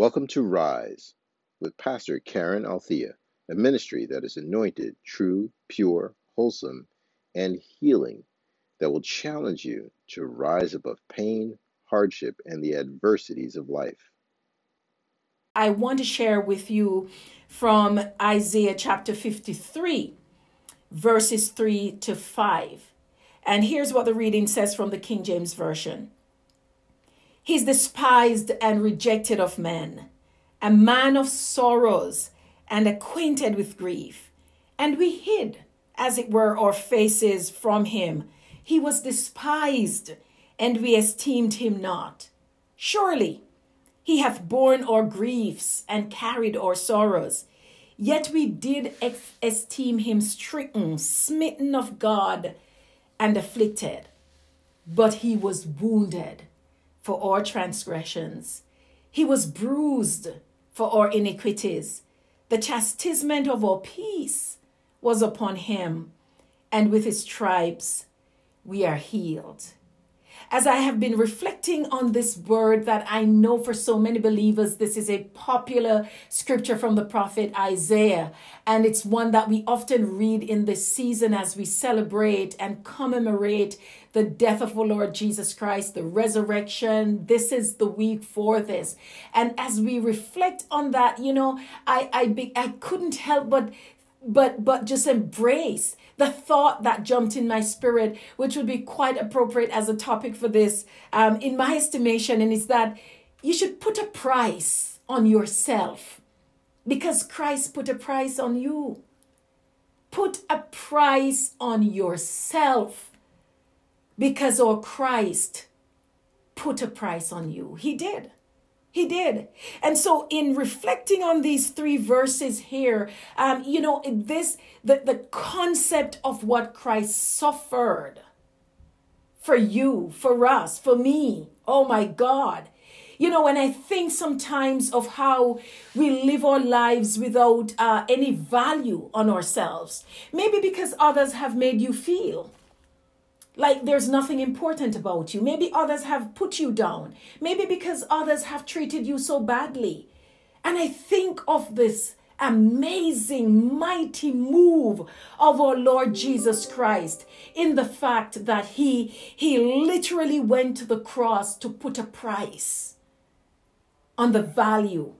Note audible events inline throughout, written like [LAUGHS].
Welcome to Rise with Pastor Karen Althea, a ministry that is anointed, true, pure, wholesome, and healing that will challenge you to rise above pain, hardship, and the adversities of life. I want to share with you from Isaiah chapter 53, verses 3 to 5. And here's what the reading says from the King James Version He's despised and rejected of men, a man of sorrows and acquainted with grief. And we hid, as it were, our faces from him. He was despised, and we esteemed him not. Surely he hath borne our griefs and carried our sorrows. Yet we did esteem him stricken, smitten of God, and afflicted. But he was wounded for our transgressions, he was bruised for our iniquities. The chastisement of our peace was upon him, and with his stripes we are healed as I have been reflecting on this word that I know for so many believers, this is a popular scripture from the prophet Isaiah. And it's one that we often read in this season as we celebrate and commemorate the death of our Lord Jesus Christ, the resurrection. This is the week for this. And as we reflect on that, you know, I I, be, I couldn't help but but but just embrace the thought that jumped in my spirit, which would be quite appropriate as a topic for this, um, in my estimation, and is that you should put a price on yourself because Christ put a price on you. Put a price on yourself because our Christ put a price on you. He did. He did. And so, in reflecting on these three verses here, um, you know, this, the, the concept of what Christ suffered for you, for us, for me, oh my God. You know, when I think sometimes of how we live our lives without uh, any value on ourselves, maybe because others have made you feel like there's nothing important about you. Maybe others have put you down. Maybe because others have treated you so badly. And I think of this amazing, mighty move of our Lord Jesus Christ in the fact that he, he literally went to the cross to put a price on the value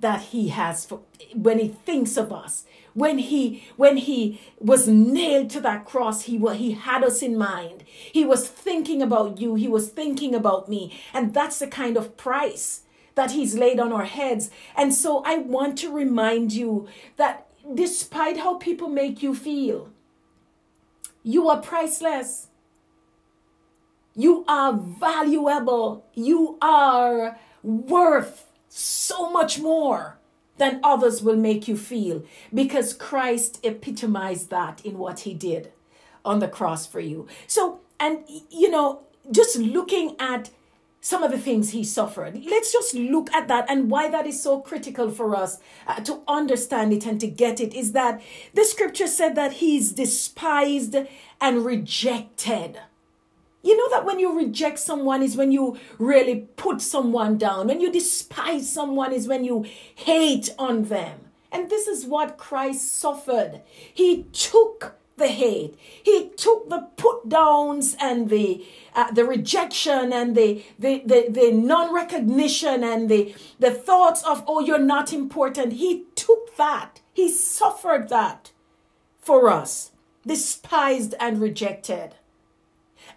that he has for, when he thinks of us when he when he was nailed to that cross he he had us in mind. He was thinking about you he was thinking about me and that's the kind of price that he's laid on our heads. And so i want to remind you that despite how people make you feel you are priceless. You are valuable. You are worth so much more than others will make you feel because Christ epitomized that in what he did on the cross for you. So, and you know, just looking at some of the things he suffered. Let's just look at that and why that is so critical for us uh, to understand it and to get it is that the scripture said that he's despised and rejected. You know that when you reject someone is when you really put someone down. When you despise someone is when you hate on them. And this is what Christ suffered. He took the hate. He took the put downs and the uh, the rejection and the the the, the non recognition and the the thoughts of oh you're not important. He took that. He suffered that for us, despised and rejected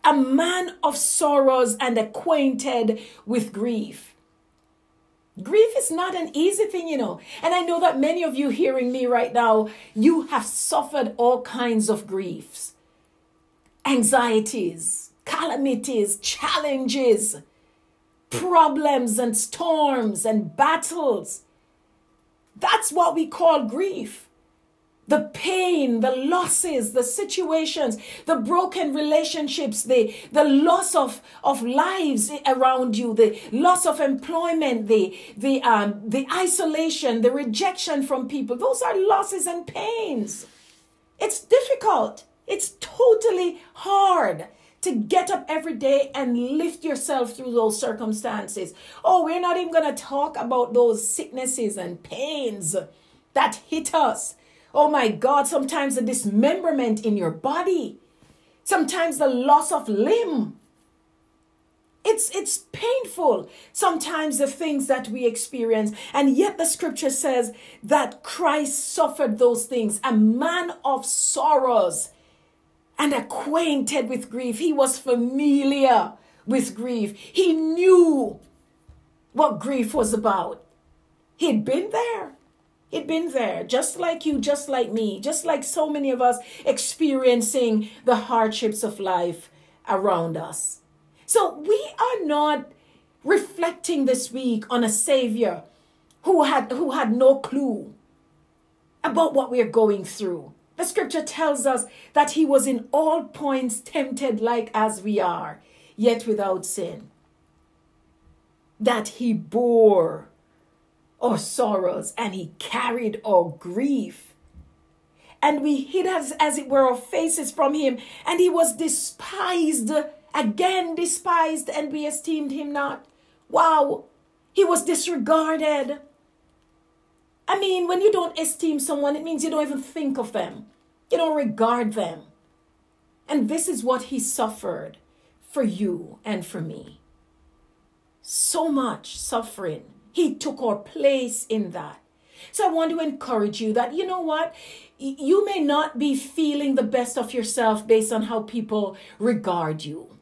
a man of sorrows and acquainted with grief. Grief is not an easy thing, you know. And I know that many of you hearing me right now, you have suffered all kinds of griefs, anxieties, calamities, challenges, problems, and storms and battles. That's what we call grief the pain, the losses, the situations, the broken relationships, the, the loss of, of lives around you, the loss of employment, the, the, um, the isolation, the rejection from people. Those are losses and pains. It's difficult. It's totally hard to get up every day and lift yourself through those circumstances. Oh, we're not even going to talk about those sicknesses and pains that hit us. Oh my God, sometimes the dismemberment in your body, sometimes the loss of limb. It's, it's painful sometimes the things that we experience. And yet the scripture says that Christ suffered those things, a man of sorrows and acquainted with grief. He was familiar with grief. He knew what grief was about. He'd been there. He'd been there, just like you, just like me, just like so many of us experiencing the hardships of life around us. So we are not reflecting this week on a Savior who had, who had no clue about what we're going through. The scripture tells us that he was in all points tempted like as we are, yet without sin. That he bore our sorrows and he carried our grief. And we hid as, as it were our faces from him, and he was despised, again despised, and we esteemed him not. Wow, he was disregarded. I mean, when you don't esteem someone, it means you don't even think of them, you don't regard them. And this is what he suffered for you and for me. So much suffering. He took our place in that. So I want to encourage you that, you know what? You may not be feeling the best of yourself based on how people regard you.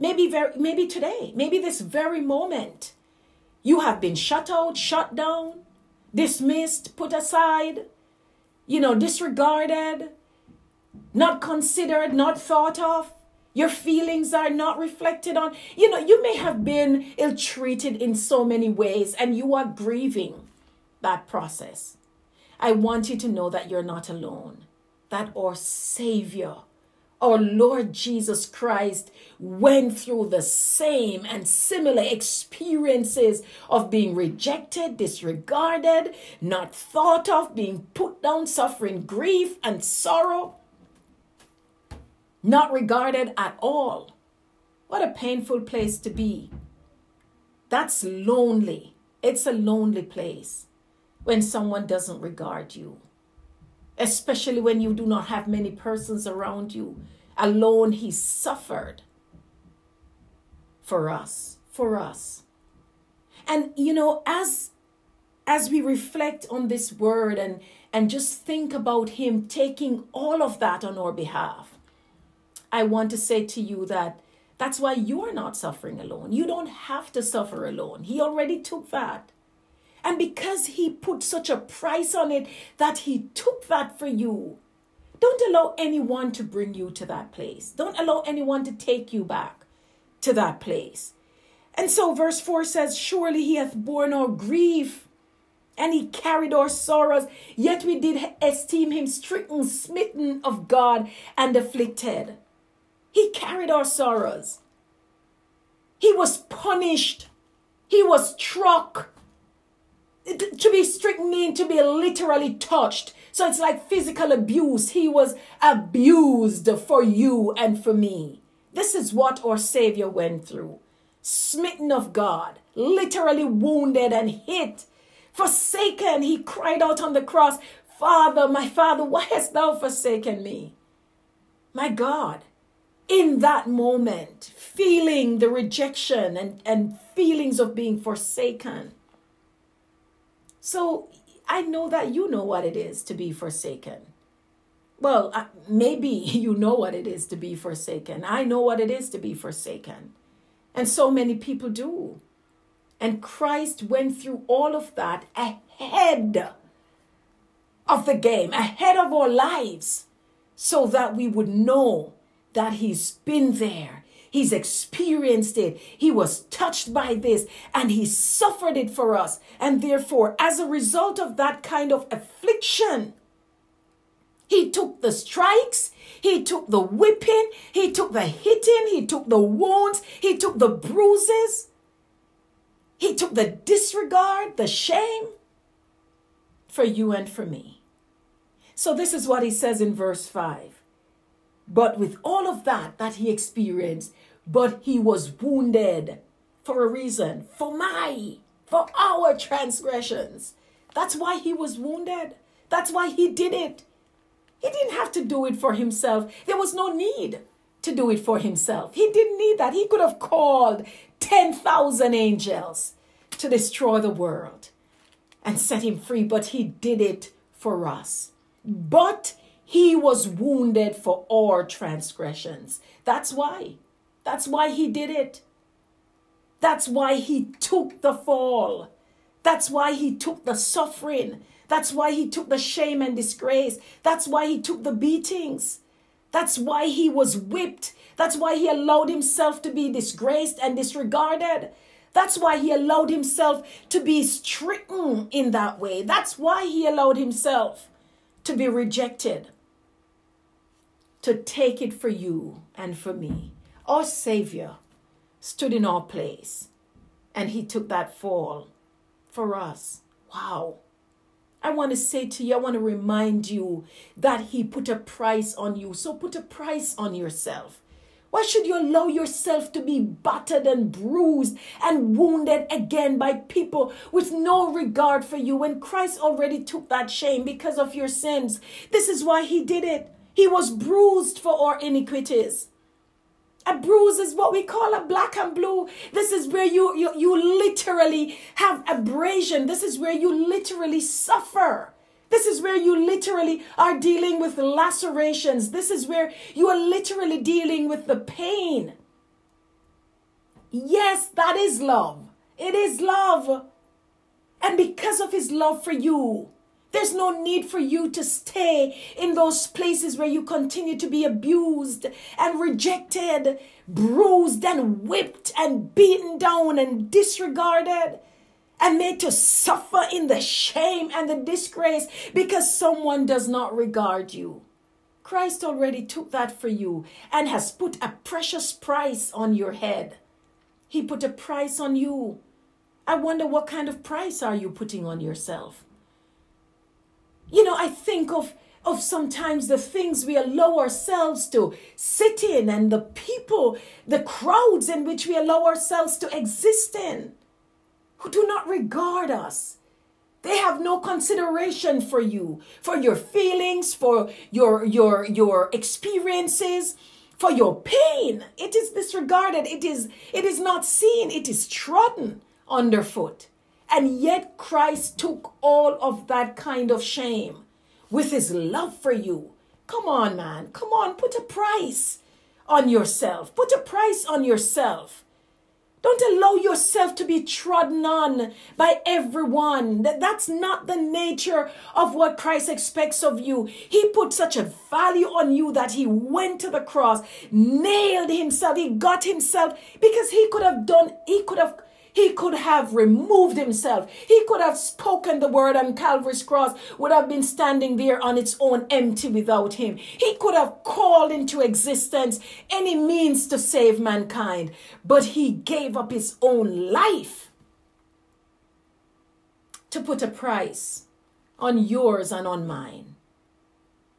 Maybe very, maybe today, maybe this very moment, you have been shut out, shut down, dismissed, put aside, you know, disregarded, not considered, not thought of. Your feelings are not reflected on. You know, you may have been ill treated in so many ways and you are grieving that process. I want you to know that you're not alone, that our Savior our Lord Jesus Christ went through the same and similar experiences of being rejected, disregarded, not thought of, being put down, suffering grief and sorrow, not regarded at all. What a painful place to be. That's lonely. It's a lonely place when someone doesn't regard you especially when you do not have many persons around you. Alone, he suffered for us, for us. And you know, as as we reflect on this word and and just think about him taking all of that on our behalf, I want to say to you that that's why you're not suffering alone. You don't have to suffer alone. He already took that. And because he put such a price on it that he took that for you, don't allow anyone to bring you to that place. Don't allow anyone to take you back to that place. And so, verse 4 says, Surely he hath borne our grief and he carried our sorrows, yet we did esteem him stricken, smitten of God, and afflicted. He carried our sorrows. He was punished. He was struck to be mean to be literally touched. So it's like physical abuse. He was abused for you and for me. This is what our Savior went through. Smitten of God, literally wounded and hit, forsaken. He cried out on the cross, Father, my Father, why hast thou forsaken me? My God, in that moment, feeling the rejection and, and feelings of being forsaken so I know that you know what it is to be forsaken. Well, maybe [LAUGHS] you know what it is to be forsaken. I know what it is to be forsaken. And so many people do. And Christ went through all of that ahead of the game, ahead of our lives, so that we would know that He's been there He's experienced it. He was touched by this and he suffered it for us. And therefore, as a result of that kind of affliction, he took the strikes, he took the whipping, he took the hitting, he took the wounds, he took the bruises, he took the disregard, the shame for you and for me. So, this is what he says in verse 5 But with all of that that he experienced, but he was wounded for a reason, for my, for our transgressions. That's why he was wounded. That's why he did it. He didn't have to do it for himself. There was no need to do it for himself. He didn't need that. He could have called 10,000 angels to destroy the world and set him free, but he did it for us. But he was wounded for our transgressions. That's why. That's why he did it. That's why he took the fall. That's why he took the suffering. That's why he took the shame and disgrace. That's why he took the beatings. That's why he was whipped. That's why he allowed himself to be disgraced and disregarded. That's why he allowed himself to be stricken in that way. That's why he allowed himself to be rejected. To take it for you and for me. Our Savior stood in our place and he took that fall for us. Wow. I want to say to you, I want to remind you that He put a price on you. So put a price on yourself. Why should you allow yourself to be battered and bruised and wounded again by people with no regard for you when Christ already took that shame because of your sins? This is why He did it. He was bruised for our iniquities. A bruise is what we call a black and blue. This is where you, you, you literally have abrasion. This is where you literally suffer. This is where you literally are dealing with lacerations. This is where you are literally dealing with the pain. Yes, that is love. It is love. And because of his love for you, there's no need for you to stay in those places where you continue to be abused and rejected, bruised and whipped and beaten down and disregarded and made to suffer in the shame and the disgrace because someone does not regard you. Christ already took that for you and has put a precious price on your head. He put a price on you. I wonder what kind of price are you putting on yourself? You know, I think of of sometimes the things we allow ourselves to sit in and the people, the crowds in which we allow ourselves to exist in, who do not regard us. They have no consideration for you, for your feelings, for your your your experiences, for your pain. It is disregarded. It is it is not seen. It is trodden underfoot. And yet Christ took all of that kind of shame with his love for you. Come on, man. Come on, put a price on yourself. Put a price on yourself. Don't allow yourself to be trodden on by everyone. That's not the nature of what Christ expects of you. He put such a value on you that he went to the cross, nailed himself, he got himself because he could have done, he could have he could have removed himself. He could have spoken the word on Calvary's cross, would have been standing there on its own empty without him. He could have called into existence any means to save mankind, but he gave up his own life to put a price on yours and on mine.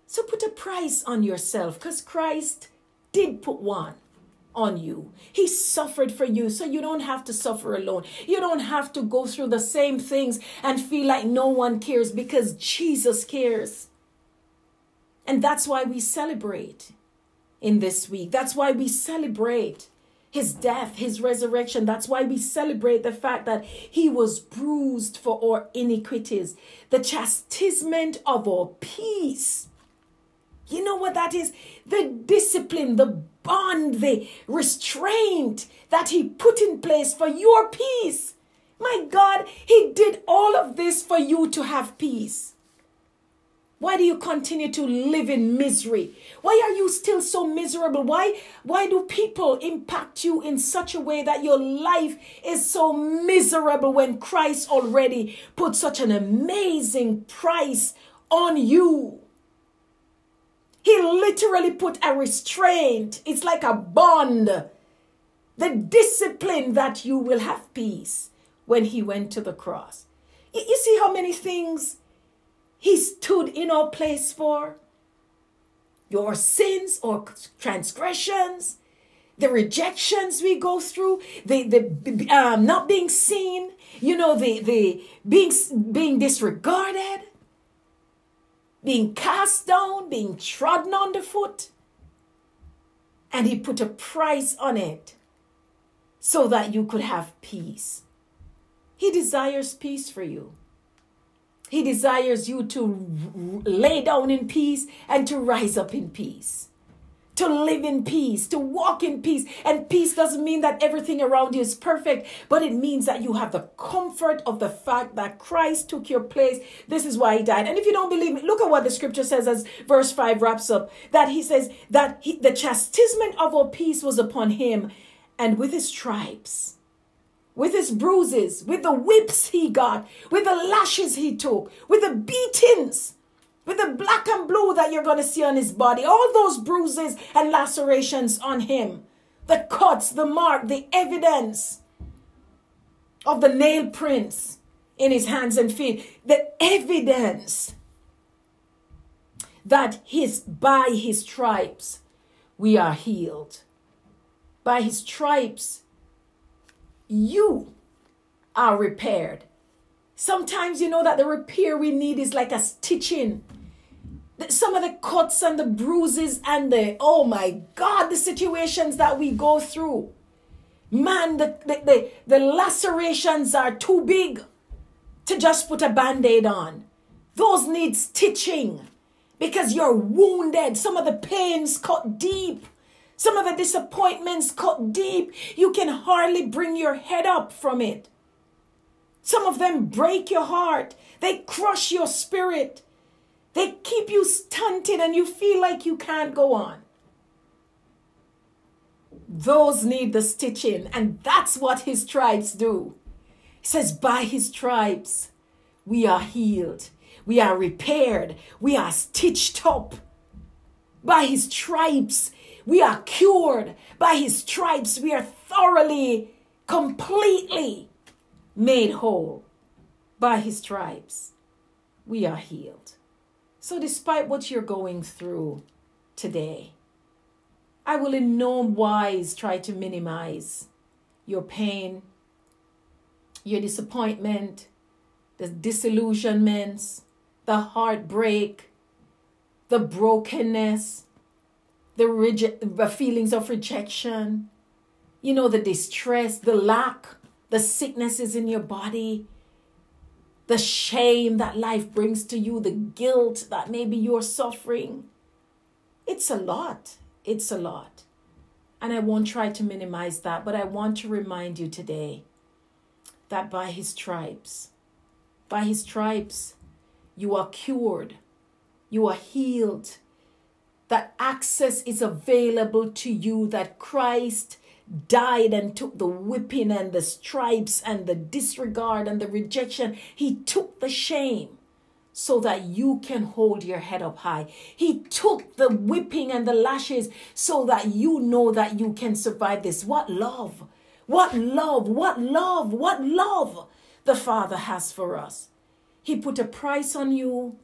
So put a price on yourself because Christ did put one on you. He suffered for you so you don't have to suffer alone. You don't have to go through the same things and feel like no one cares because Jesus cares. And that's why we celebrate in this week. That's why we celebrate his death, his resurrection. That's why we celebrate the fact that he was bruised for our iniquities, the chastisement of our peace. You know what that is? The discipline, the bond, the restraint that He put in place for your peace. My God, He did all of this for you to have peace. Why do you continue to live in misery? Why are you still so miserable? Why why do people impact you in such a way that your life is so miserable when Christ already put such an amazing price on you? He literally put a restraint. It's like a bond. The discipline that you will have peace when he went to the cross. You see how many things he stood in our place for? your sins or transgressions, the rejections we go through, the the um, not being seen, you know, the the being being disregarded, being cast down, being trodden underfoot. And he put a price on it so that you could have peace. He desires peace for you. He desires you to lay down in peace and to rise up in peace. To live in peace, to walk in peace. And peace doesn't mean that everything around you is perfect, but it means that you have the comfort of the fact that Christ took your place. This is why he died. And if you don't believe me, look at what the scripture says as verse 5 wraps up that he says that he, the chastisement of our peace was upon him, and with his stripes with his bruises, with the whips he got, with the lashes he took, with the beatings, with the black and blue that you're going to see on his body, all those bruises and lacerations on him, the cuts, the mark, the evidence of the nail prints in his hands and feet, the evidence that his by his stripes we are healed. By his stripes you are repaired. Sometimes you know that the repair we need is like a stitching. Some of the cuts and the bruises and the, oh my God, the situations that we go through. Man, the, the, the, the lacerations are too big to just put a band aid on. Those need stitching because you're wounded. Some of the pains cut deep. Some of the disappointments cut deep. You can hardly bring your head up from it. Some of them break your heart. They crush your spirit. They keep you stunted and you feel like you can't go on. Those need the stitching, and that's what his stripes do. He says, By his stripes, we are healed, we are repaired, we are stitched up. By his stripes, we are cured by his stripes. We are thoroughly, completely made whole by his stripes. We are healed. So, despite what you're going through today, I will in no wise try to minimize your pain, your disappointment, the disillusionments, the heartbreak, the brokenness, the, rege- the feelings of rejection, you know, the distress, the lack, the sicknesses in your body, the shame that life brings to you, the guilt that maybe you're suffering. It's a lot. It's a lot. And I won't try to minimize that, but I want to remind you today that by his stripes, by his stripes, you are cured, you are healed, that access is available to you, that Christ died and took the whipping and the stripes and the disregard and the rejection. He took the shame so that you can hold your head up high. He took the whipping and the lashes so that you know that you can survive this. What love! What love! What love! What love the Father has for us. He put a price on you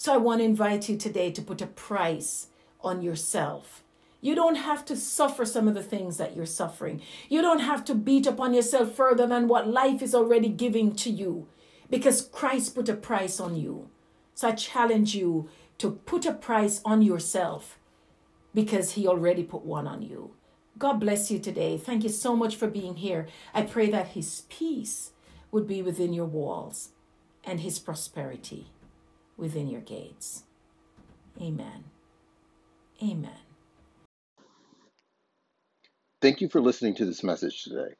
so I want to invite you today to put a price on yourself. You don't have to suffer some of the things that you're suffering. You don't have to beat upon yourself further than what life is already giving to you because Christ put a price on you. So I challenge you to put a price on yourself because he already put one on you. God bless you today. Thank you so much for being here. I pray that his peace would be within your walls and his prosperity within your gates. Amen. Amen. Thank you for listening to this message today.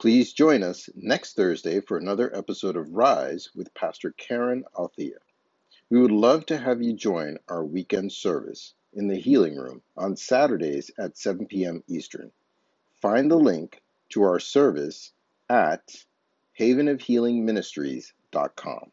Please join us next Thursday for another episode of Rise with Pastor Karen Althea. We would love to have you join our weekend service in the Healing Room on Saturdays at 7 p.m. Eastern. Find the link to our service at havenofhealingministries.com.